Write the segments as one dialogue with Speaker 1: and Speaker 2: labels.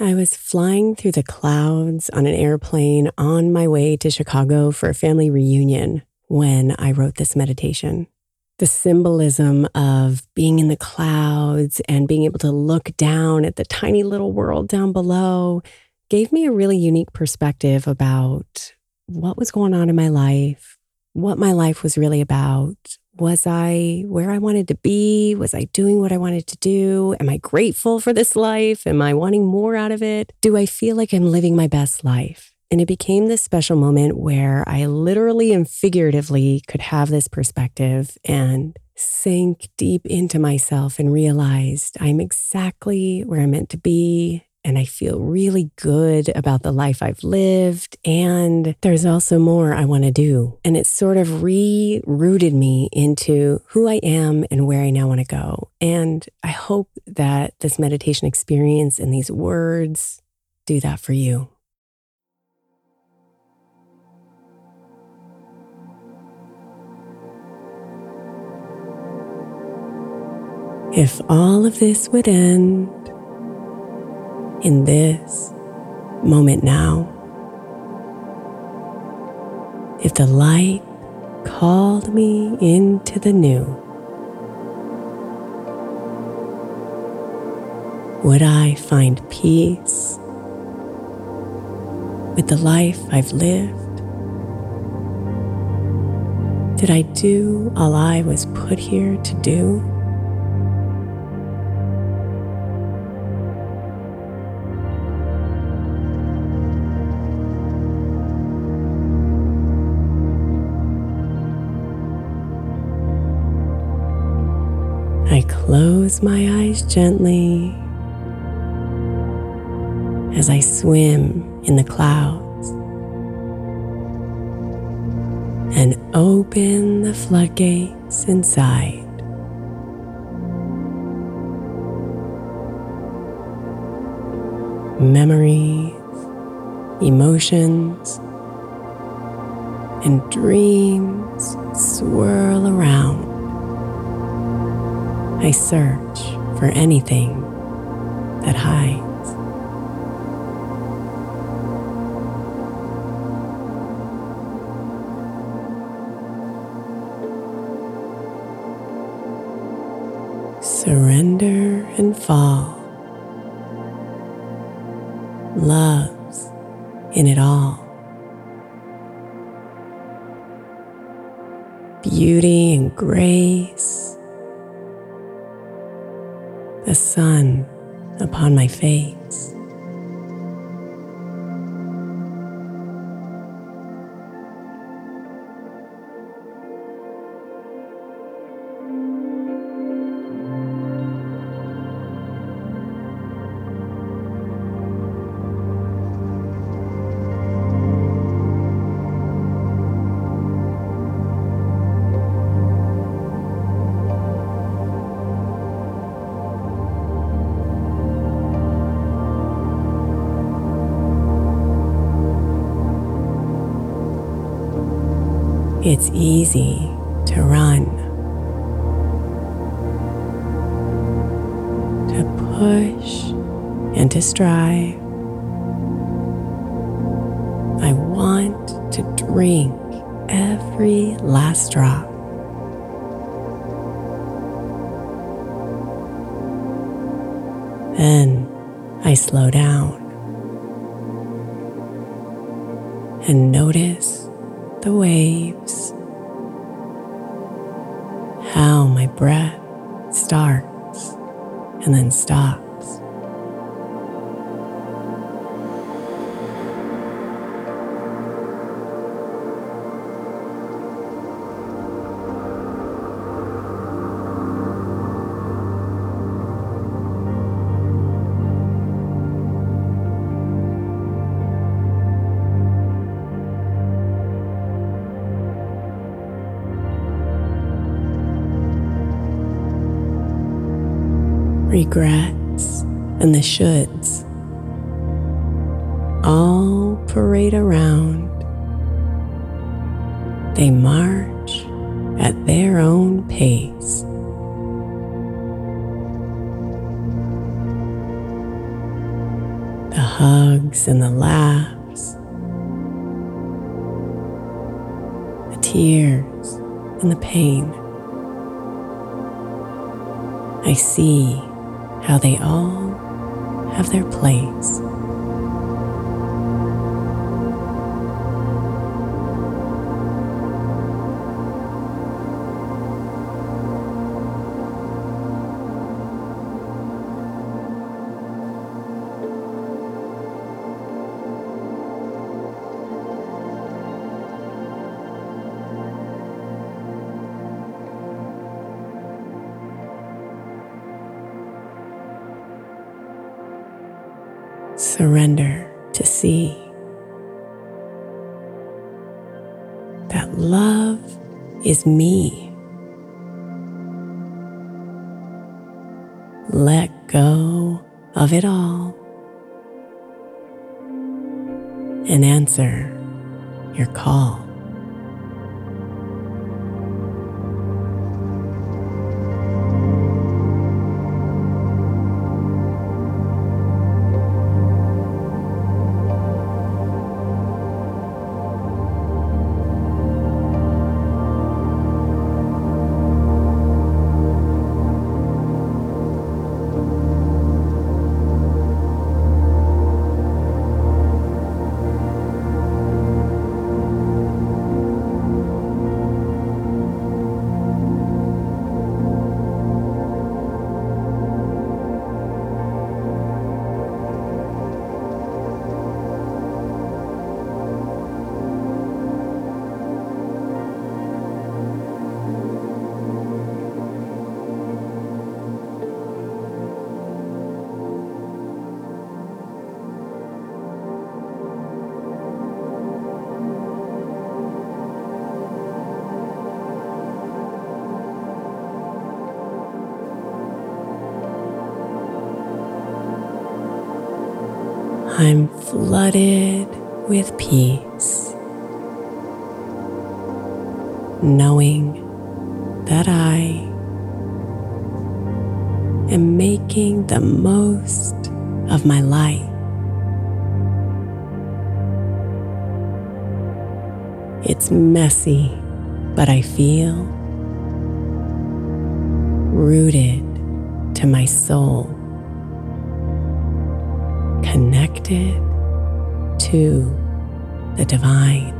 Speaker 1: I was flying through the clouds on an airplane on my way to Chicago for a family reunion when I wrote this meditation. The symbolism of being in the clouds and being able to look down at the tiny little world down below gave me a really unique perspective about what was going on in my life, what my life was really about, was I where I wanted to be? Was I doing what I wanted to do? Am I grateful for this life? Am I wanting more out of it? Do I feel like I'm living my best life? And it became this special moment where I literally and figuratively could have this perspective and sink deep into myself and realized I'm exactly where I'm meant to be and I feel really good about the life I've lived. And there's also more I want to do. And it sort of rerouted me into who I am and where I now want to go. And I hope that this meditation experience and these words do that for you. If all of this would end in this moment now. If the light called me into the new, would I find peace with the life I've lived? Did I do all I was put here to do? Close my eyes gently as I swim in the clouds and open the floodgates inside. Memories, emotions, and dreams swirl around. I search for anything that hides. Surrender and fall. Love's in it all. Beauty and grace the sun upon my face. It's easy to run, to push, and to strive. I want to drink every last drop. Then I slow down and notice the waves, how my breath starts and then stops. Regrets, and the shoulds all parade around. They march at their own pace. The hugs and the laughs, the tears and the pain. I see how they all have their place. Surrender to see that love is me. Let go of it all and answer your call. I'm flooded with peace, knowing that I am making the most of my life. It's messy, but I feel rooted to my soul connected to the divine.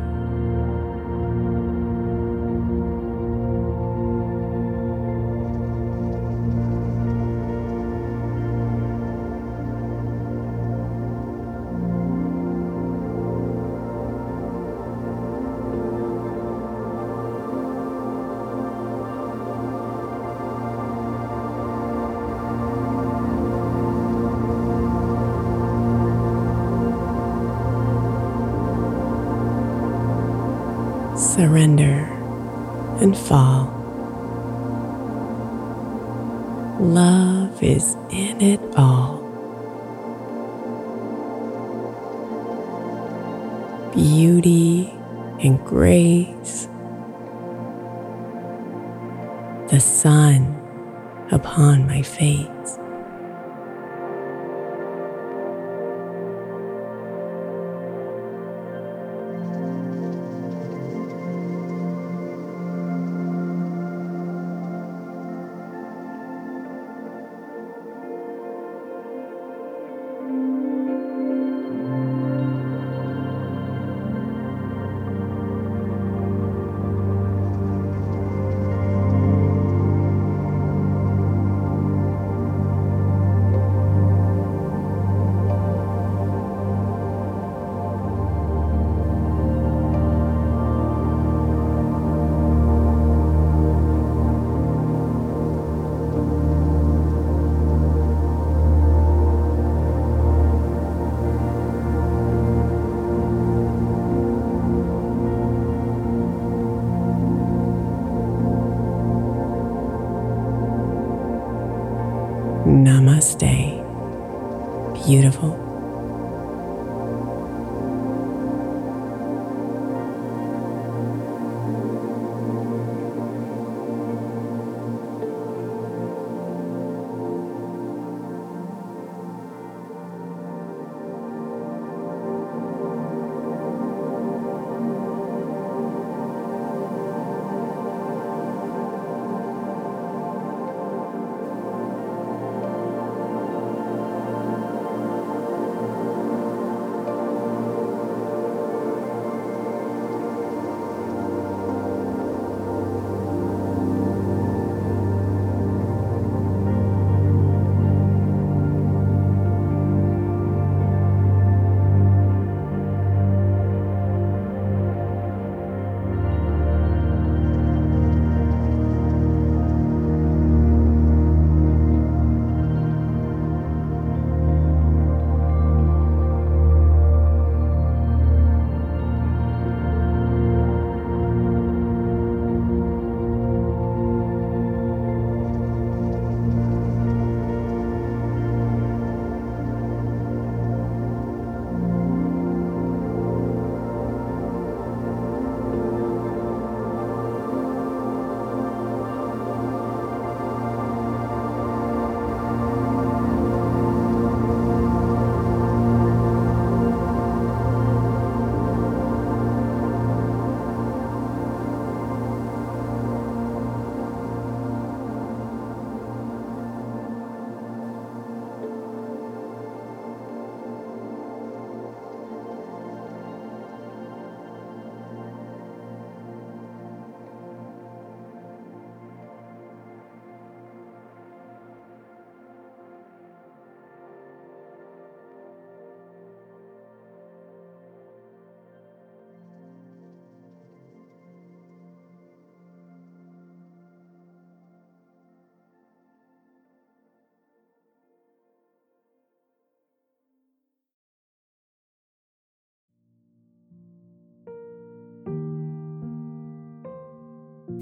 Speaker 1: Surrender and fall. Love is in it all. Beauty and grace. The sun upon my face. Namaste. Beautiful.